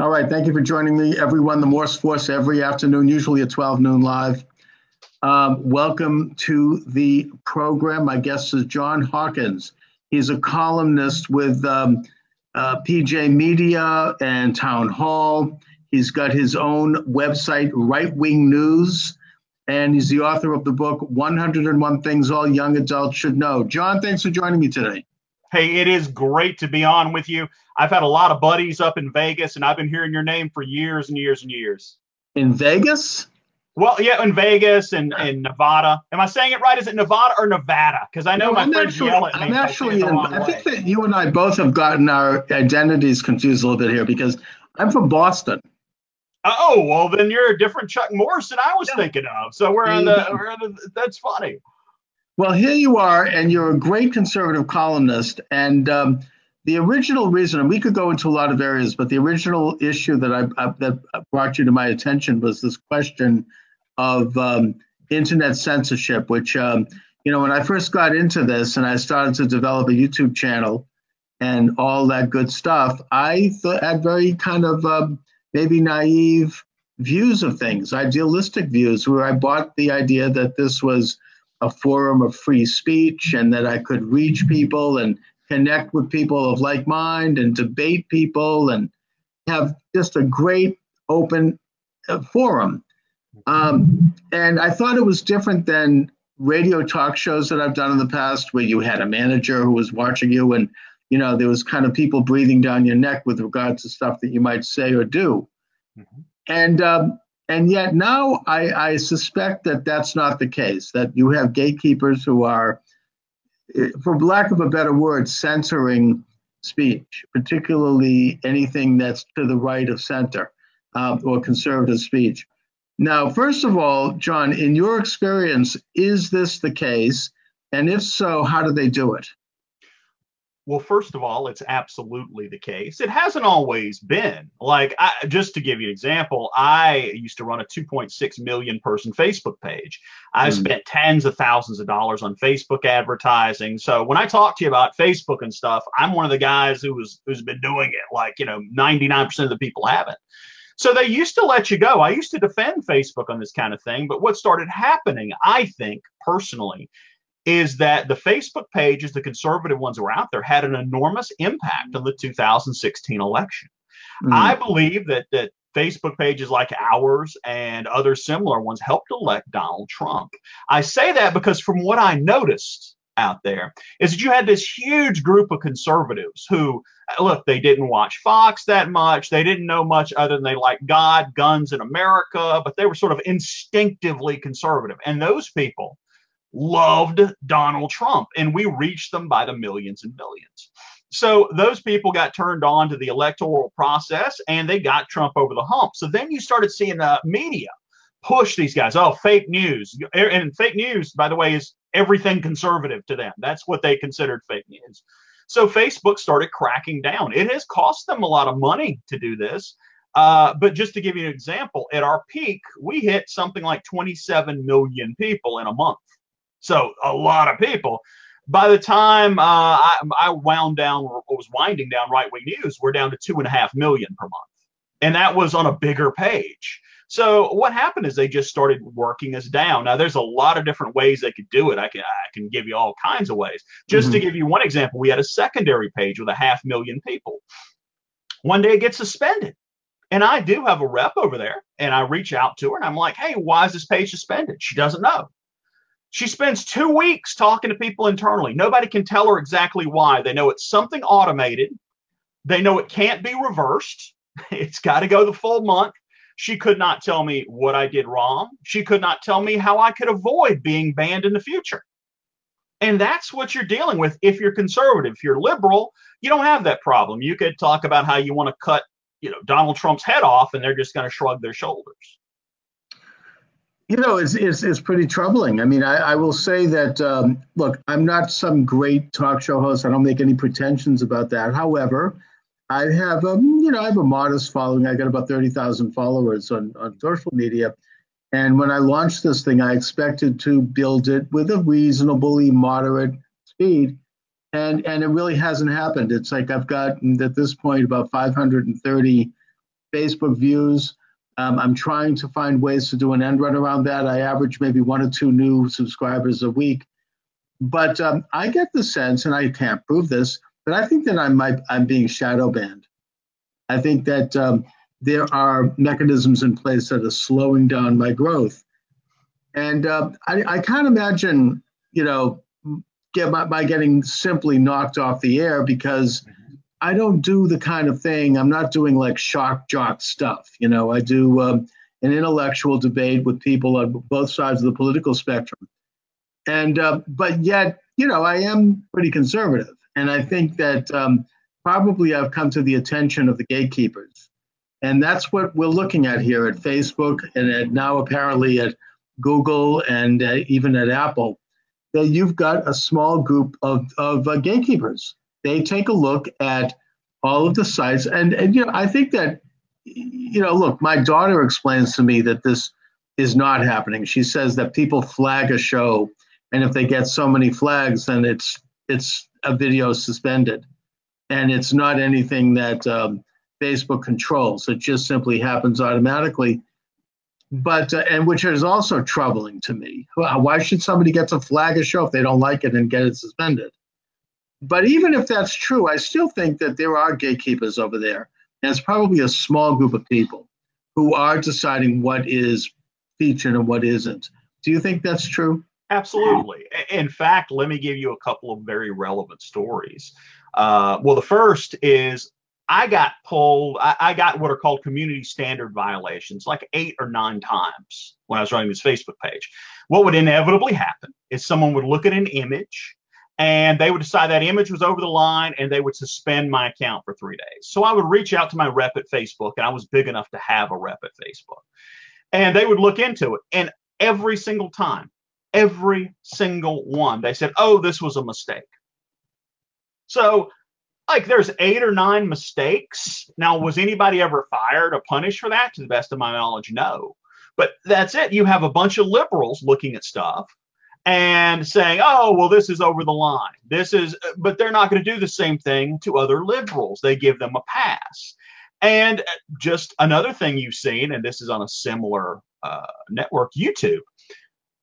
All right, thank you for joining me, everyone. The Morse Force every afternoon, usually at 12 noon live. Um, welcome to the program. My guest is John Hawkins. He's a columnist with um, uh, PJ Media and Townhall. He's got his own website, Right Wing News, and he's the author of the book 101 Things All Young Adults Should Know. John, thanks for joining me today. Hey, it is great to be on with you. I've had a lot of buddies up in Vegas, and I've been hearing your name for years and years and years. In Vegas? Well, yeah, in Vegas and, ah. and Nevada. Am I saying it right? Is it Nevada or Nevada? Because I know no, my I'm friends actually, yell at me. I'm actually, in, I think that you and I both have gotten our identities confused a little bit here because I'm from Boston. Oh well, then you're a different Chuck Morris than I was yeah. thinking of. So we're on the, we're on the. That's funny. Well, here you are, and you're a great conservative columnist. And um, the original reason, and we could go into a lot of areas, but the original issue that I, I that brought you to my attention was this question of um, internet censorship, which, um, you know, when I first got into this and I started to develop a YouTube channel and all that good stuff, I th- had very kind of um, maybe naive views of things, idealistic views, where I bought the idea that this was a forum of free speech and that I could reach people and connect with people of like mind and debate people and have just a great open uh, forum. Um, and I thought it was different than radio talk shows that I've done in the past, where you had a manager who was watching you, and you know there was kind of people breathing down your neck with regards to stuff that you might say or do. Mm-hmm. And um, and yet now I, I suspect that that's not the case. That you have gatekeepers who are, eh, for lack of a better word, censoring speech, particularly anything that's to the right of center um, or conservative speech. Now, first of all, John, in your experience, is this the case? And if so, how do they do it? Well, first of all, it's absolutely the case. It hasn't always been. Like, I, just to give you an example, I used to run a 2.6 million person Facebook page. I mm. spent tens of thousands of dollars on Facebook advertising. So when I talk to you about Facebook and stuff, I'm one of the guys who was who's been doing it. Like, you know, 99% of the people haven't. So they used to let you go. I used to defend Facebook on this kind of thing, but what started happening, I think personally, is that the Facebook pages, the conservative ones were out there, had an enormous impact on the 2016 election. Mm. I believe that that Facebook pages like ours and other similar ones helped elect Donald Trump. I say that because from what I noticed, out there is that you had this huge group of conservatives who look they didn't watch fox that much they didn't know much other than they liked god guns in america but they were sort of instinctively conservative and those people loved donald trump and we reached them by the millions and millions so those people got turned on to the electoral process and they got trump over the hump so then you started seeing the media push these guys. Oh, fake news. And fake news, by the way, is everything conservative to them. That's what they considered fake news. So Facebook started cracking down. It has cost them a lot of money to do this. Uh, but just to give you an example, at our peak, we hit something like 27 million people in a month. So a lot of people. By the time uh, I, I wound down, or was winding down Right Wing News, we're down to two and a half million per month. And that was on a bigger page. So what happened is they just started working us down. Now there's a lot of different ways they could do it. I can I can give you all kinds of ways. Just mm-hmm. to give you one example, we had a secondary page with a half million people. One day it gets suspended. And I do have a rep over there, and I reach out to her and I'm like, hey, why is this page suspended? She doesn't know. She spends two weeks talking to people internally. Nobody can tell her exactly why. They know it's something automated. They know it can't be reversed. It's got to go the full month. She could not tell me what I did wrong. She could not tell me how I could avoid being banned in the future. And that's what you're dealing with if you're conservative. If you're liberal, you don't have that problem. You could talk about how you want to cut, you know, Donald Trump's head off and they're just going to shrug their shoulders. You know, it's, it's, it's pretty troubling. I mean, I, I will say that, um, look, I'm not some great talk show host. I don't make any pretensions about that. However, I have a you know I have a modest following. I got about thirty thousand followers on on social media, and when I launched this thing, I expected to build it with a reasonably moderate speed, and and it really hasn't happened. It's like I've got at this point about five hundred and thirty Facebook views. Um, I'm trying to find ways to do an end run around that. I average maybe one or two new subscribers a week. But um, I get the sense, and I can't prove this, but I think that I'm, I'm being shadow banned. I think that um, there are mechanisms in place that are slowing down my growth. And uh, I, I, can't imagine, you know, get by, by, getting simply knocked off the air because I don't do the kind of thing. I'm not doing like shock jock stuff. You know, I do um, an intellectual debate with people on both sides of the political spectrum. And uh, but yet, you know, I am pretty conservative, and I think that um, probably I've come to the attention of the gatekeepers, and that's what we're looking at here at Facebook and at now apparently at Google and uh, even at Apple. That you've got a small group of of uh, gatekeepers. They take a look at all of the sites, and and you know, I think that you know, look, my daughter explains to me that this is not happening. She says that people flag a show and if they get so many flags, then it's it's a video suspended, and it's not anything that um, Facebook controls. It just simply happens automatically. But uh, and which is also troubling to me. Why should somebody get to flag a show if they don't like it and get it suspended? But even if that's true, I still think that there are gatekeepers over there. And it's probably a small group of people who are deciding what is featured and what isn't. Do you think that's true? Absolutely. In fact, let me give you a couple of very relevant stories. Uh, well, the first is I got pulled, I, I, got what are called community standard violations like eight or nine times when I was running this Facebook page. What would inevitably happen is someone would look at an image and they would decide that image was over the line and they would suspend my account for three days. So I would reach out to my rep at Facebook, and I was big enough to have a rep at Facebook. And they would look into it. And every single time, every single one. They said, oh, this was a mistake. So, like, there's eight or nine mistakes. Now, was anybody ever fired or punished for that? To the best of my knowledge, no. But that's it. You have a bunch of liberals looking at stuff and saying, oh, well, this is over the line. This is, but they're not going to do the same thing to other liberals. They give them a pass. And just another thing you've seen, and this is on a similar uh, network, YouTube.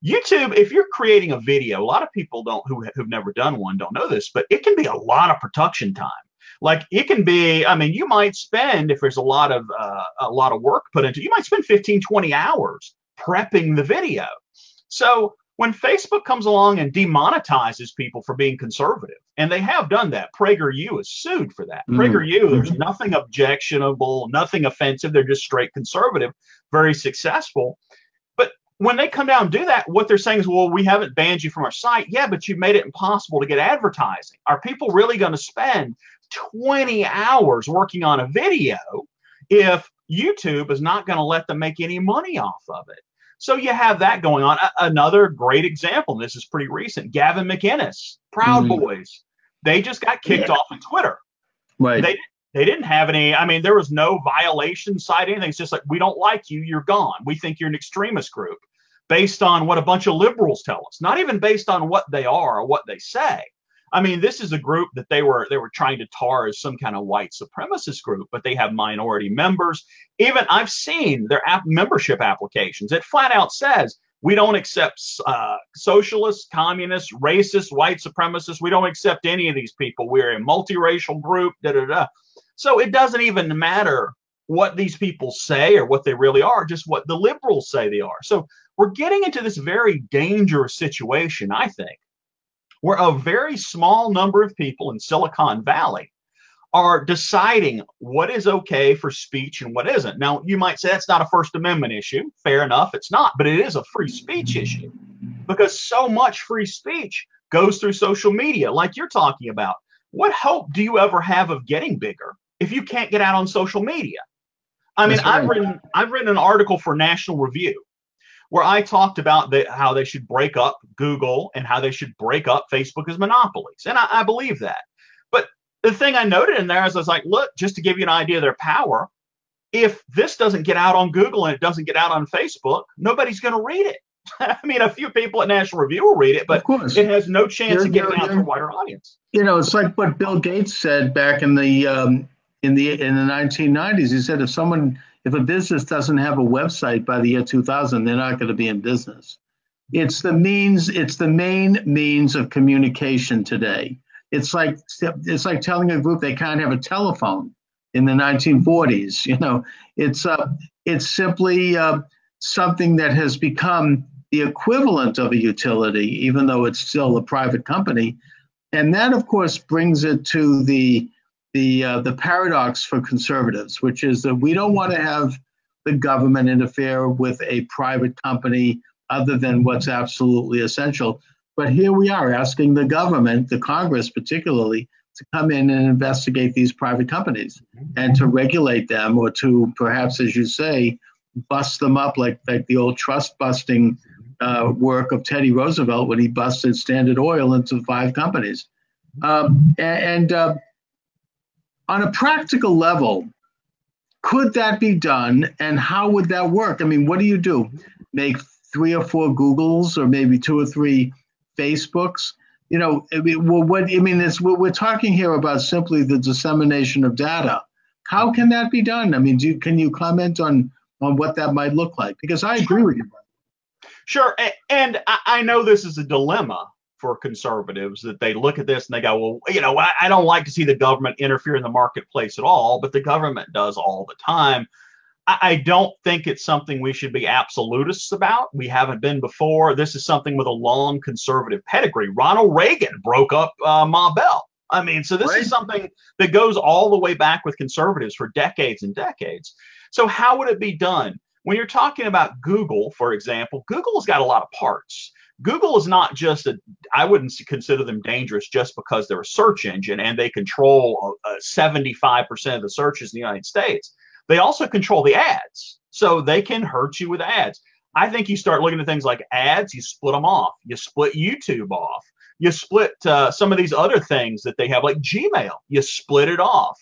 YouTube, if you're creating a video, a lot of people don't who have never done one don't know this, but it can be a lot of production time. Like it can be, I mean, you might spend if there's a lot of uh, a lot of work put into, you might spend 15, 20 hours prepping the video. So when Facebook comes along and demonetizes people for being conservative, and they have done that, PragerU is sued for that. Mm. PragerU, there's mm-hmm. nothing objectionable, nothing offensive. They're just straight conservative, very successful But when they come down and do that, what they're saying is, well, we haven't banned you from our site. Yeah, but you made it impossible to get advertising. Are people really going to spend 20 hours working on a video if YouTube is not going to let them make any money off of it? So you have that going on. A- another great example, and this is pretty recent Gavin McInnes, Proud mm-hmm. Boys. They just got kicked yeah. off of Twitter. Right. They, they didn't have any, I mean, there was no violation site, anything. It's just like, we don't like you, you're gone. We think you're an extremist group based on what a bunch of liberals tell us, not even based on what they are or what they say. I mean, this is a group that they were they were trying to tar as some kind of white supremacist group, but they have minority members. Even I've seen their app membership applications. It flat out says we don't accept uh, socialists, communists, racists, white supremacists. We don't accept any of these people. We're a multiracial group. Da da da. So it doesn't even matter what these people say or what they really are, just what the liberals say they are. So we're getting into this very dangerous situation, I think, where a very small number of people in Silicon Valley are deciding what is okay for speech and what isn't. Now, you might say that's not a First Amendment issue. Fair enough, it's not, but it is a free speech issue because so much free speech goes through social media, like you're talking about. What hope do you ever have of getting bigger if you can't get out on social media? I mean. I've written I've written an article for National Review where I talked about the, how they should break up Google and how they should break up Facebook as monopolies, and I, I believe that. But the thing I noted in there is I was like, look, just to give you an idea of their power, if this doesn't get out on Google and it doesn't get out on Facebook, nobody's going to read it. I mean, a few people at National Review will read it, but it has no chance you're, of getting out to a wider audience. You know, it's like what Bill Gates said back in the um, in the in the 1990s. He said if someone if a business doesn't have a website by the year 2000, they're not going to be in business. It's the means. It's the main means of communication today. It's like it's like telling a group they can't have a telephone in the 1940s. You know, it's uh, it's simply uh, something that has become the equivalent of a utility, even though it's still a private company. And that, of course, brings it to the the uh, the paradox for conservatives, which is that we don't want to have the government interfere with a private company other than what's absolutely essential. But here we are asking the government, the Congress particularly, to come in and investigate these private companies and to regulate them or to perhaps, as you say, bust them up like, like the old trust busting uh, work of Teddy Roosevelt when he busted Standard Oil into five companies. Um, and, and uh, on a practical level, could that be done and how would that work? I mean, what do you do? Make three or four Googles or maybe two or three Facebooks? You know, I mean, well, what I mean is we're talking here about simply the dissemination of data. How can that be done? I mean, do, can you comment on on what that might look like? Because I agree with you. Sure, and I know this is a dilemma for conservatives that they look at this and they go, well, you know, I, don't like to see the government interfere in the marketplace at all, but the government does all the time. I, don't think it's something we should be absolutists about. We haven't been before. This is something with a long conservative pedigree. Ronald Reagan broke up uh, Ma Bell. I mean, so this right. is something that goes all the way back with conservatives for decades and decades. So, how would it be done? When you're talking about Google, for example, Google's got a lot of parts. Google is not just a, I wouldn't consider them dangerous just because they're a search engine and they control uh, 75% of the searches in the United States. They also control the ads. So they can hurt you with ads. I think you start looking at things like ads, you split them off. You split YouTube off. You split uh, some of these other things that they have, like Gmail, you split it off.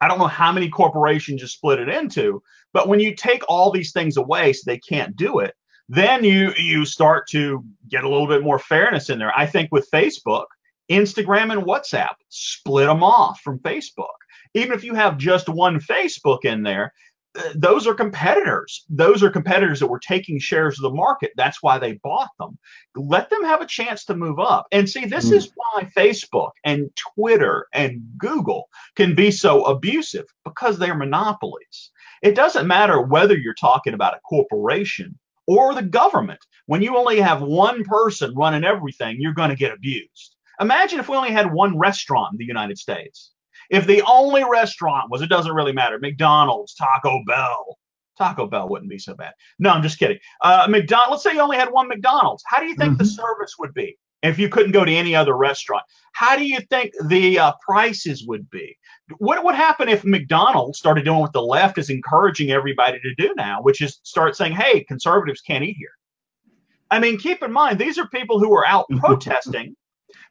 I don't know how many corporations you split it into, but when you take all these things away so they can't do it, then you you start to get a little bit more fairness in there. I think with Facebook, Instagram and WhatsApp, split them off from Facebook. Even if you have just one Facebook in there, those are competitors. Those are competitors that were taking shares of the market. That's why they bought them. Let them have a chance to move up. And see, this mm. is why Facebook and Twitter and Google can be so abusive because they're monopolies. It doesn't matter whether you're talking about a corporation or the government. When you only have one person running everything, you're going to get abused. Imagine if we only had one restaurant in the United States. If the only restaurant was, it doesn't really matter, McDonald's, Taco Bell. Taco Bell wouldn't be so bad. No, I'm just kidding. Uh, McDonald. Let's say you only had one McDonald's. How do you think mm-hmm. the service would be if you couldn't go to any other restaurant? How do you think the uh, prices would be? What would happen if McDonald's started doing what the left is encouraging everybody to do now, which is start saying, "Hey, conservatives can't eat here." I mean, keep in mind these are people who are out protesting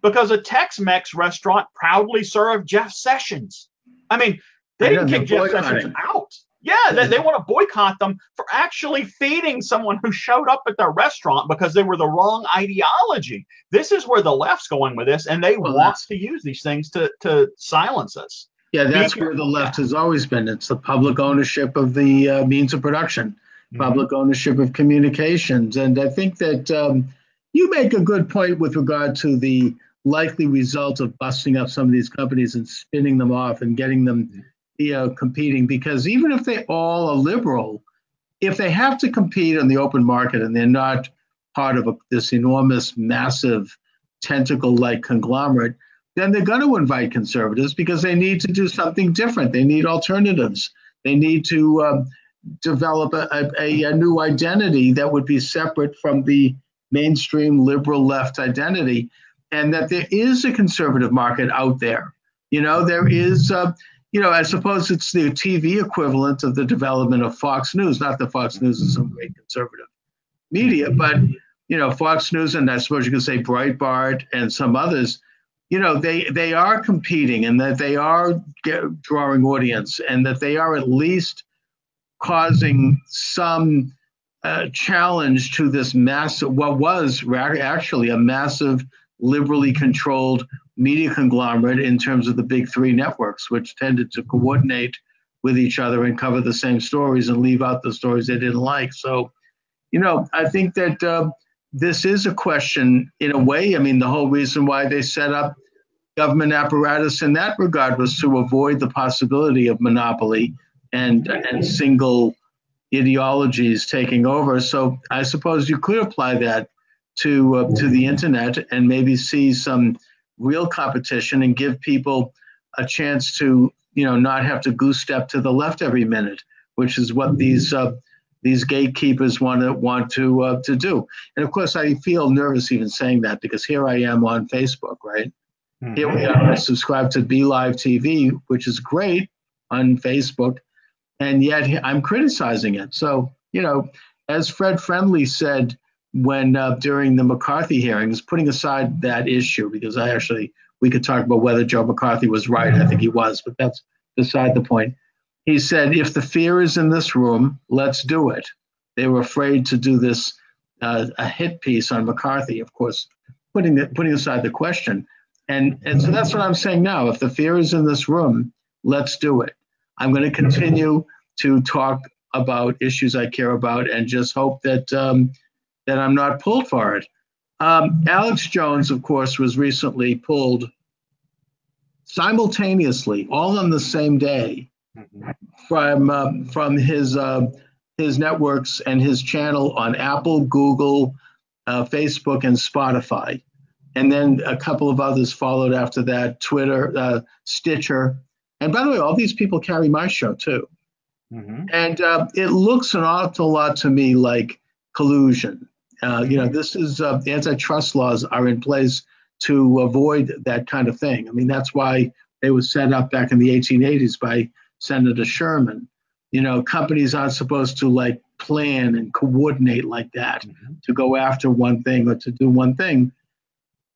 because a Tex-Mex restaurant proudly served Jeff Sessions. I mean, they didn't kick Jeff Sessions out. Yeah, they, they want to boycott them for actually feeding someone who showed up at their restaurant because they were the wrong ideology. This is where the left's going with this, and they well, want to use these things to to silence us. Yeah, that's where the left has always been. It's the public ownership of the uh, means of production, mm-hmm. public ownership of communications, and I think that um, you make a good point with regard to the likely result of busting up some of these companies and spinning them off and getting them you know competing because even if they all are liberal if they have to compete in the open market and they're not part of a, this enormous massive tentacle like conglomerate then they're going to invite conservatives because they need to do something different they need alternatives they need to um, develop a, a, a new identity that would be separate from the mainstream liberal left identity and that there is a conservative market out there. You know, there is, uh, you know, I suppose it's the TV equivalent of the development of Fox News. Not that Fox News is some great conservative media, but you know, Fox News and I suppose you could say Breitbart and some others. You know, they they are competing and that they are get, drawing audience and that they are at least causing some uh, challenge to this massive, what was actually a massive liberally controlled media conglomerate in terms of the big three networks, which tended to coordinate with each other and cover the same stories and leave out the stories they didn't like. So, you know, I think that uh, this is a question in a way. I mean, the whole reason why they set up government apparatus in that regard was to avoid the possibility of monopoly and and single ideologies taking over. So I suppose you could apply that to uh, to the internet and maybe see some real competition and give people a chance to you know not have to goose step to the left every minute, which is what these uh, these gatekeepers want to want to uh, to do. And of course, I feel nervous even saying that because here I am on Facebook, right? Mm-hmm. Here we are. I subscribe to BeLive TV, which is great on Facebook, and yet I'm criticizing it. So you know, as Fred Friendly said when uh, during the McCarthy hearings, putting aside that issue because I actually we could talk about whether Joe McCarthy was right. I think he was, but that's beside the point. He said, if the fear is in this room, let's do it. They were afraid to do this uh, a hit piece on McCarthy, of course, putting the, putting aside the question. And and so that's what I'm saying now. If the fear is in this room, let's do it. I'm going to continue to talk about issues I care about and just hope that um, that I'm not pulled for it. Um, Alex Jones, of course, was recently pulled simultaneously, all on the same day. From uh, from his uh, his networks and his channel on Apple, Google, uh, Facebook, and Spotify, and then a couple of others followed after that: Twitter, uh, Stitcher, and by the way, all these people carry my show too. Mm-hmm. And uh, it looks an awful lot to me like collusion. Uh, you know, this is uh, antitrust laws are in place to avoid that kind of thing. I mean, that's why they were set up back in the 1880s by Senator Sherman. You know, companies aren't supposed to like plan and coordinate like that mm-hmm. to go after one thing or to do one thing.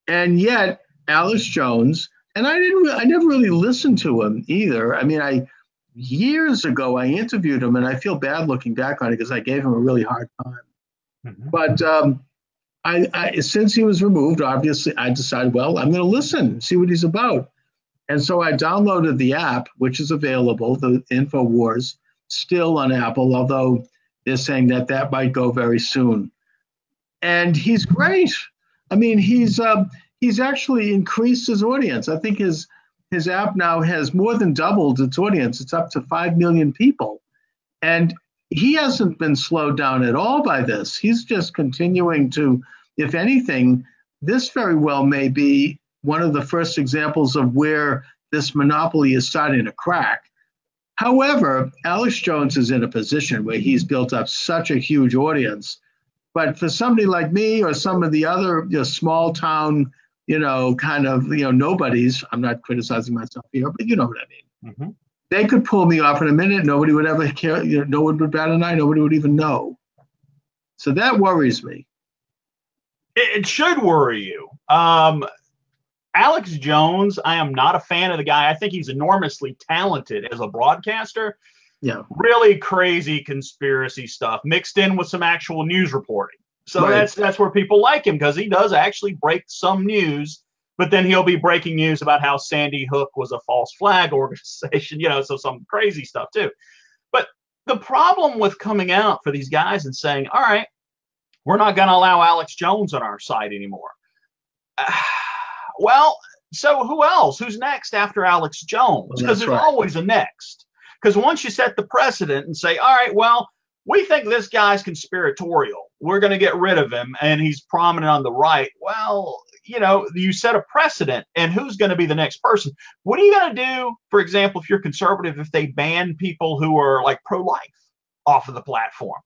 And yet, Alex Jones, and I didn't, I never really listened to him either. I mean, I years ago I interviewed him, and I feel bad looking back on it because I gave him a really hard time. Mm-hmm. But um, I, I, since he was removed, obviously, I decided, well, I'm going to listen, see what he's about. And so I downloaded the app, which is available, the InfoWars, still on Apple, although they're saying that that might go very soon. And he's great. I mean, he's uh, he's actually increased his audience. I think his his app now has more than doubled its audience. It's up to five million people, and he hasn't been slowed down at all by this. He's just continuing to, if anything, this very well may be one of the first examples of where this monopoly is starting to crack. However, Alex Jones is in a position where he's built up such a huge audience. But for somebody like me or some of the other you know, small town, you know, kind of, you know, nobodies, I'm not criticizing myself here, but you know what I mean. Mm-hmm. They could pull me off in a minute. Nobody would ever care. You know, no one would bat an eye. Nobody would even know. So that worries me. It should worry you. Um, Alex Jones, I am not a fan of the guy. I think he's enormously talented as a broadcaster. Yeah. Really crazy conspiracy stuff mixed in with some actual news reporting. So right. that's that's where people like him because he does actually break some news but then he'll be breaking news about how Sandy Hook was a false flag organization, you know, so some crazy stuff too. But the problem with coming out for these guys and saying, all right, we're not going to allow Alex Jones on our site anymore. Well, so who else? Who's next after Alex Jones? Because there's right. always a next. Because once you set the precedent and say, all right, well, we think this guy's conspiratorial. We're going to get rid of him and he's prominent on the right. Well, you know, you set a precedent and who's going to be the next person. What are you going to do, for example, if you're conservative, if they ban people who are like pro life off of the platform?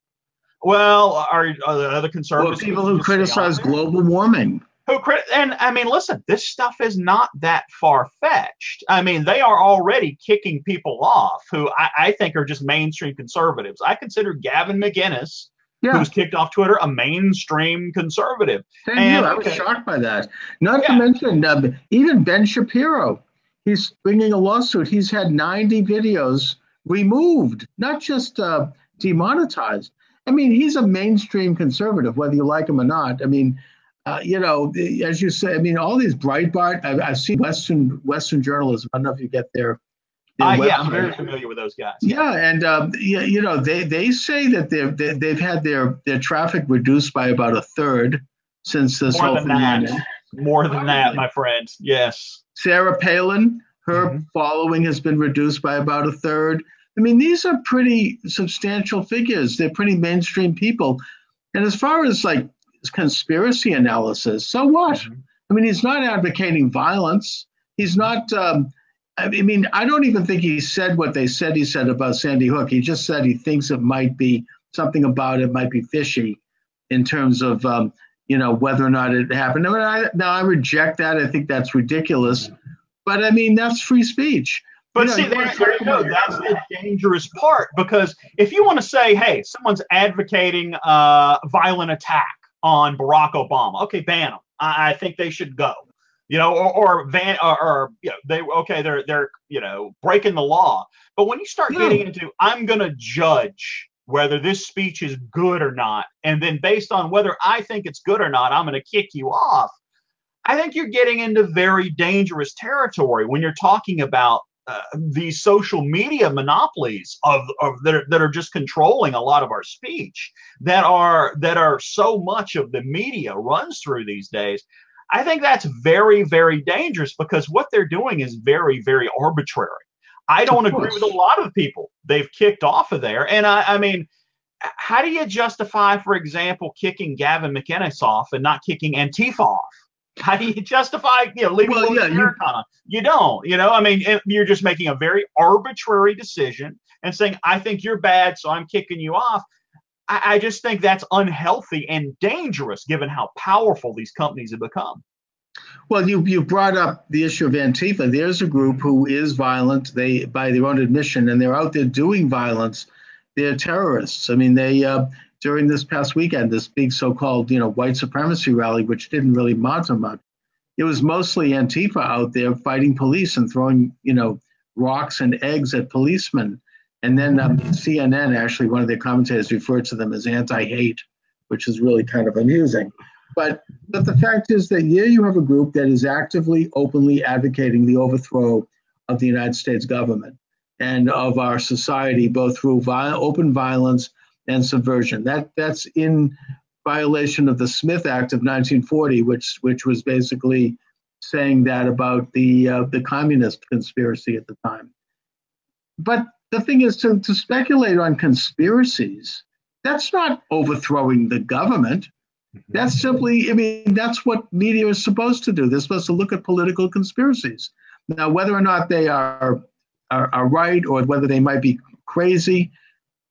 Well, are, are the other conservatives? Well, people who criticize global warming. Who crit- and I mean, listen, this stuff is not that far fetched. I mean, they are already kicking people off who I, I think are just mainstream conservatives. I consider Gavin McInnes yeah. who's kicked off Twitter, a mainstream conservative. Thank and, you. I was okay. shocked by that. Not yeah. to mention, uh, even Ben Shapiro, he's bringing a lawsuit. He's had 90 videos removed, not just uh, demonetized. I mean, he's a mainstream conservative, whether you like him or not. I mean, uh, you know, as you say, I mean, all these Breitbart. I've, I've seen Western Western journalism. I don't know if you get their. their uh, yeah, I'm very familiar with those guys. Yeah, and um, yeah, you know, they they say that they've they, have they have had their their traffic reduced by about a third since this More whole thing. That. More than that, my friend. Yes. Sarah Palin, her mm-hmm. following has been reduced by about a third. I mean, these are pretty substantial figures. They're pretty mainstream people. And as far as like conspiracy analysis. So what? Mm-hmm. I mean, he's not advocating violence. He's not. Um, I mean, I don't even think he said what they said he said about Sandy Hook. He just said he thinks it might be something about it might be fishy in terms of um, you know whether or not it happened. I mean, I, now I reject that. I think that's ridiculous. But I mean, that's free speech. But you know, see, there, there you go. That's the dangerous part because if you want to say, "Hey, someone's advocating uh, violent attack," on Barack Obama. Okay, ban them. I, I think they should go. You know, or, or van or, or you know, they okay, they're they're you know breaking the law. But when you start yeah. getting into, I'm going to judge whether this speech is good or not, and then based on whether I think it's good or not, I'm going to kick you off. I think you're getting into very dangerous territory when you're talking about uh, these social media monopolies of, of that, are, that are just controlling a lot of our speech that are that are so much of the media runs through these days i think that's very very dangerous because what they're doing is very very arbitrary. I don't agree with a lot of people. They've kicked off of there. And i, I mean how do you justify for example kicking gavin mcinnes off and not kicking antifa off how do you justify, you know, leaving well, yeah, you, you don't, you know, I mean, you're just making a very arbitrary decision and saying, I think you're bad, so I'm kicking you off. I, I just think that's unhealthy and dangerous given how powerful these companies have become. Well, you you brought up the issue of Antifa. There's a group who is violent. They, by their own admission, and they're out there doing violence. They're terrorists. I mean, they uh, during this past weekend, this big so-called, you know, white supremacy rally, which didn't really matter much. It was mostly Antifa out there fighting police and throwing, you know, rocks and eggs at policemen. And then um, CNN, actually, one of their commentators referred to them as anti-hate, which is really kind of amusing. But but the fact is that here you have a group that is actively, openly advocating the overthrow of the United States government and of our society, both through viol- open violence and subversion. That that's in violation of the Smith Act of 1940, which which was basically saying that about the uh, the communist conspiracy at the time. But the thing is to, to speculate on conspiracies, that's not overthrowing the government. That's simply, I mean, that's what media is supposed to do. They're supposed to look at political conspiracies. Now, whether or not they are, are, are right or whether they might be crazy,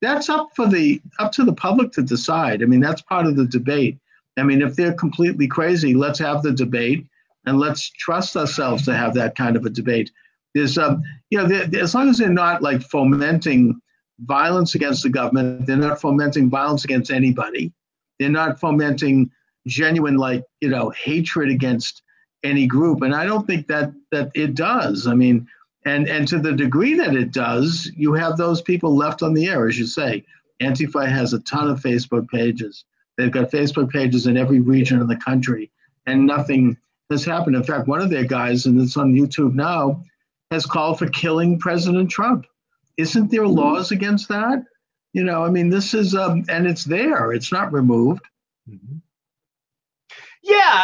that's up for the up to the public to decide. I mean, that's part of the debate. I mean, if they're completely crazy, let's have the debate and let's trust ourselves to have that kind of a debate. There's, um, you know, as long as they're not like fomenting violence against the government, they're not fomenting violence against anybody. They're not fomenting genuine, like, you know, hatred against any group. And I don't think that that it does. I mean, and and to the degree that it does, you have those people left on the air, as you say. Antifa has a ton of Facebook pages. They've got Facebook pages in every region of the country, and nothing has happened. In fact, one of their guys, and it's on YouTube now, has called for killing President Trump. Isn't there laws against that? You know, I mean, this is, um, and it's there. It's not removed. Mm-hmm. Yeah,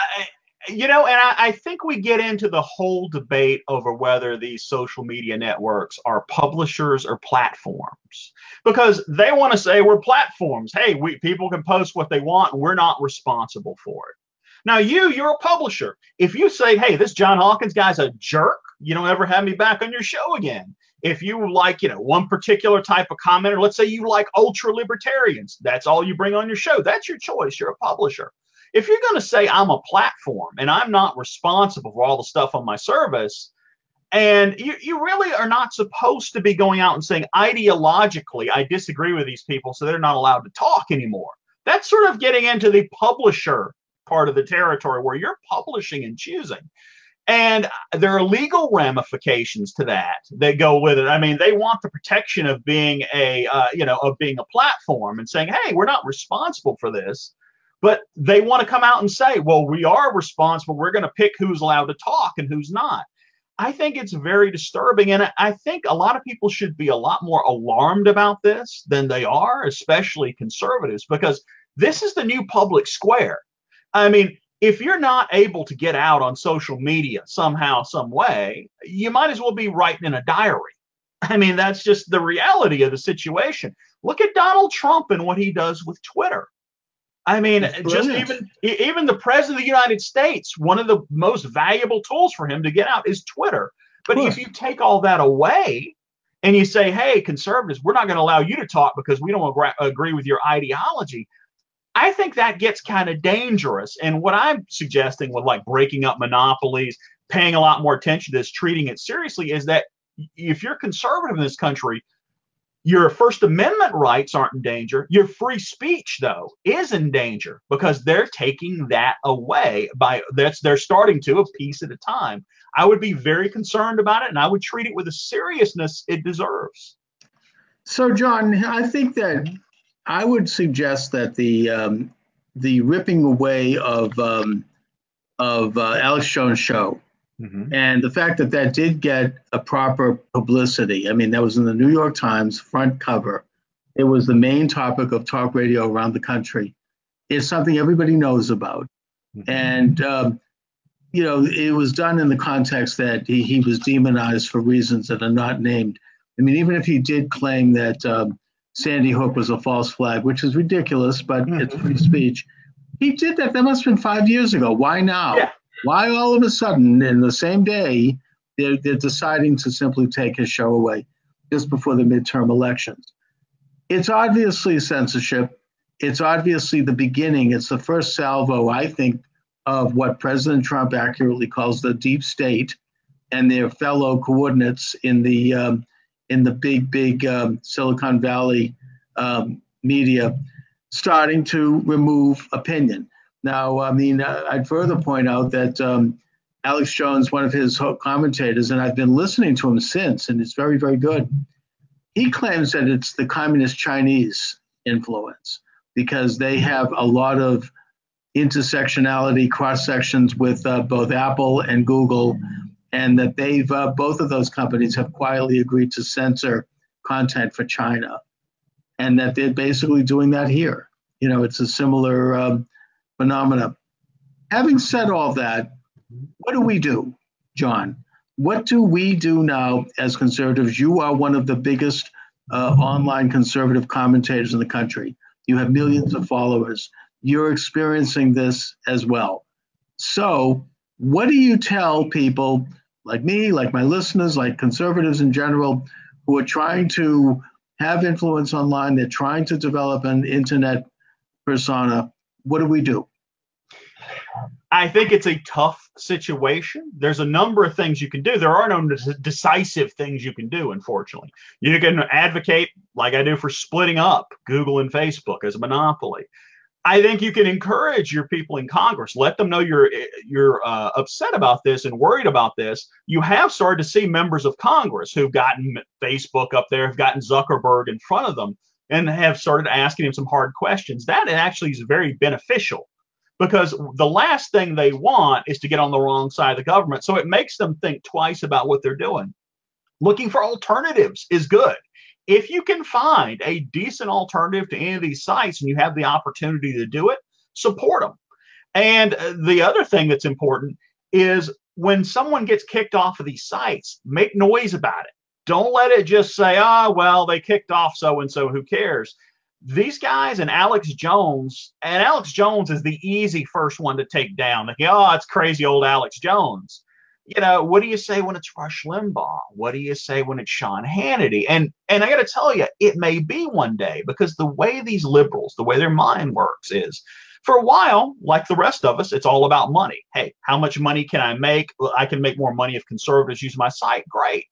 you know, and I, I, think we get into the whole debate over whether these social media networks are publishers or platforms because they want to say we're platforms. Hey, we people can post what they want, we're not responsible for it. Now, you, you're a publisher. If you say, hey, this John Hawkins guy's a jerk, you don't ever have me back on your show again. If you like, you know, one particular type of commenter, let's say you like ultra libertarians, that's all you bring on your show. That's your choice. You're a publisher if you're going to say I'm a platform and I'm not responsible for all the stuff on my service, and you, you really are not supposed to be going out and saying ideologically, I disagree with these people, so they're not allowed to talk anymore. That's sort of getting into the publisher part of the territory where you're publishing and choosing. And there are legal ramifications to that that go with it. I mean, they want the protection of being a, uh, you know, of being a platform and saying, hey, we're not responsible for this. But they want to come out and say, well, we are responsible. We're going to pick who's allowed to talk and who's not. I think it's very disturbing. And I think a lot of people should be a lot more alarmed about this than they are, especially conservatives, because this is the new public square. I mean, if you're not able to get out on social media somehow, some way, you might as well be writing in a diary. I mean, that's just the reality of the situation. Look at Donald Trump and what he does with Twitter. I mean, just even even the president of the United States, one of the most valuable tools for him to get out is Twitter. But if you take all that away and you say, "Hey, conservatives, we're not going to allow you to talk because we don't agree with your ideology," I think that gets kind of dangerous. And what I'm suggesting with like breaking up monopolies, paying a lot more attention to this, treating it seriously, is that if you're conservative in this country, your First Amendment rights aren't in danger. Your free speech, though, is in danger because they're taking that away by that's they're starting to a piece at a time. I would be very concerned about it, and I would treat it with the seriousness it deserves. So, John, I think that I would suggest that the um, the ripping away of um, of uh, Alex Jones show Mm-hmm. And the fact that that did get a proper publicity, I mean, that was in the New York Times front cover. It was the main topic of talk radio around the country. It's something everybody knows about. Mm-hmm. And, um, you know, it was done in the context that he, he was demonized for reasons that are not named. I mean, even if he did claim that um, Sandy Hook was a false flag, which is ridiculous, but mm-hmm. it's free speech, he did that. That must have been five years ago. Why now? Yeah. Why all of a sudden, in the same day, they're, they're deciding to simply take his show away just before the midterm elections? It's obviously censorship. It's obviously the beginning. It's the first salvo, I think, of what President Trump accurately calls the deep state and their fellow coordinates in the um, in the big, big um, Silicon Valley um, media starting to remove opinion. Now, I mean, uh, I'd further point out that um, Alex Jones, one of his commentators, and I've been listening to him since, and it's very, very good. He claims that it's the communist Chinese influence because they have a lot of intersectionality, cross sections with uh, both Apple and Google, and that they've uh, both of those companies have quietly agreed to censor content for China, and that they're basically doing that here. You know, it's a similar. Um, phenomena. Having said all that, what do we do, John? What do we do now as conservatives? You are one of the biggest uh, online conservative commentators in the country. You have millions of followers. You're experiencing this as well. So, what do you tell people like me, like my listeners, like conservatives in general, who are trying to have influence online? They're trying to develop an internet persona. What do we do? I think it's a tough situation. There's a number of things you can do. There are no decisive things you can do, unfortunately. You can advocate, like I do, for splitting up Google and Facebook as a monopoly. I think you can encourage your people in Congress. Let them know you're you're uh, upset about this and worried about this. You have started to see members of Congress who've gotten Facebook up there, have gotten Zuckerberg in front of them, and have started asking him some hard questions. That actually is very beneficial because the last thing they want is to get on the wrong side of the government. So it makes them think twice about what they're doing. Looking for alternatives is good. If you can find a decent alternative to any of these sites and you have the opportunity to do it, support them. And uh, the other thing that's important is when someone gets kicked off of these sites, make noise about it. Don't let it just say, ah, oh, well, they kicked off so and so, who cares? These guys and Alex Jones, and Alex Jones is the easy first one to take down. Like, oh, it's crazy old Alex Jones. You know, what do you say when it's Rush Limbaugh? What do you say when it's Sean Hannity? And and I got to tell you, it may be one day because the way these liberals, the way their mind works, is for a while, like the rest of us, it's all about money. Hey, how much money can I make? I can make more money if conservatives use my site. Great.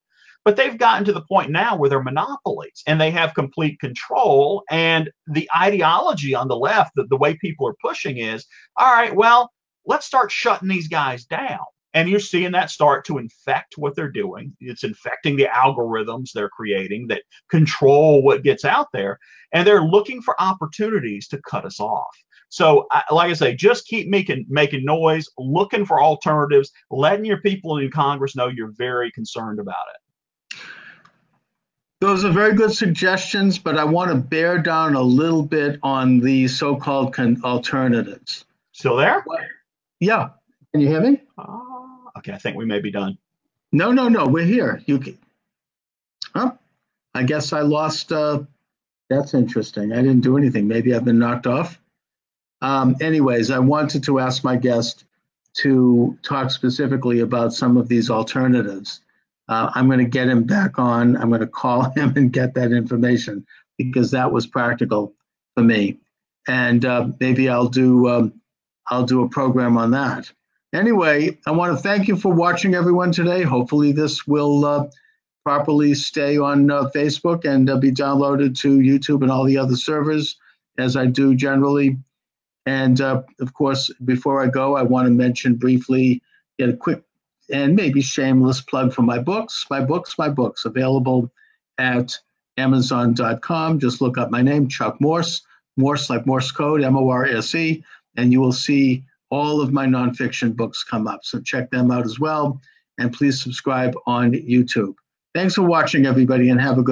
But they've gotten to the point now where they're monopolies and they have complete control. And the ideology on the left, the, the way people are pushing is all right, well, let's start shutting these guys down. And you're seeing that start to infect what they're doing. It's infecting the algorithms they're creating that control what gets out there. And they're looking for opportunities to cut us off. So, like I say, just keep making making noise, looking for alternatives, letting your people in Congress know you're very concerned about it. Those are very good suggestions, but I want to bear down a little bit on the so-called con- alternatives. Still there? Yeah. Can you hear me? Uh, okay, I think we may be done. No, no, no. We're here. You can. Huh? I guess I lost. Uh, that's interesting. I didn't do anything. Maybe I've been knocked off. Um, anyways, I wanted to ask my guest to talk specifically about some of these alternatives. Uh, I'm going to get him back on. I'm going to call him and get that information because that was practical for me. And uh, maybe I'll do um, I'll do a program on that. Anyway, I want to thank you for watching, everyone, today. Hopefully, this will uh, properly stay on uh, Facebook and uh, be downloaded to YouTube and all the other servers, as I do generally. And uh, of course, before I go, I want to mention briefly, get a quick and maybe shameless plug for my books. My books, my books, available at Amazon.com. Just look up my name, Chuck Morse, Morse like Morse code, M O R S E, and you will see all of my nonfiction books come up. So check them out as well. And please subscribe on YouTube. Thanks for watching, everybody, and have a good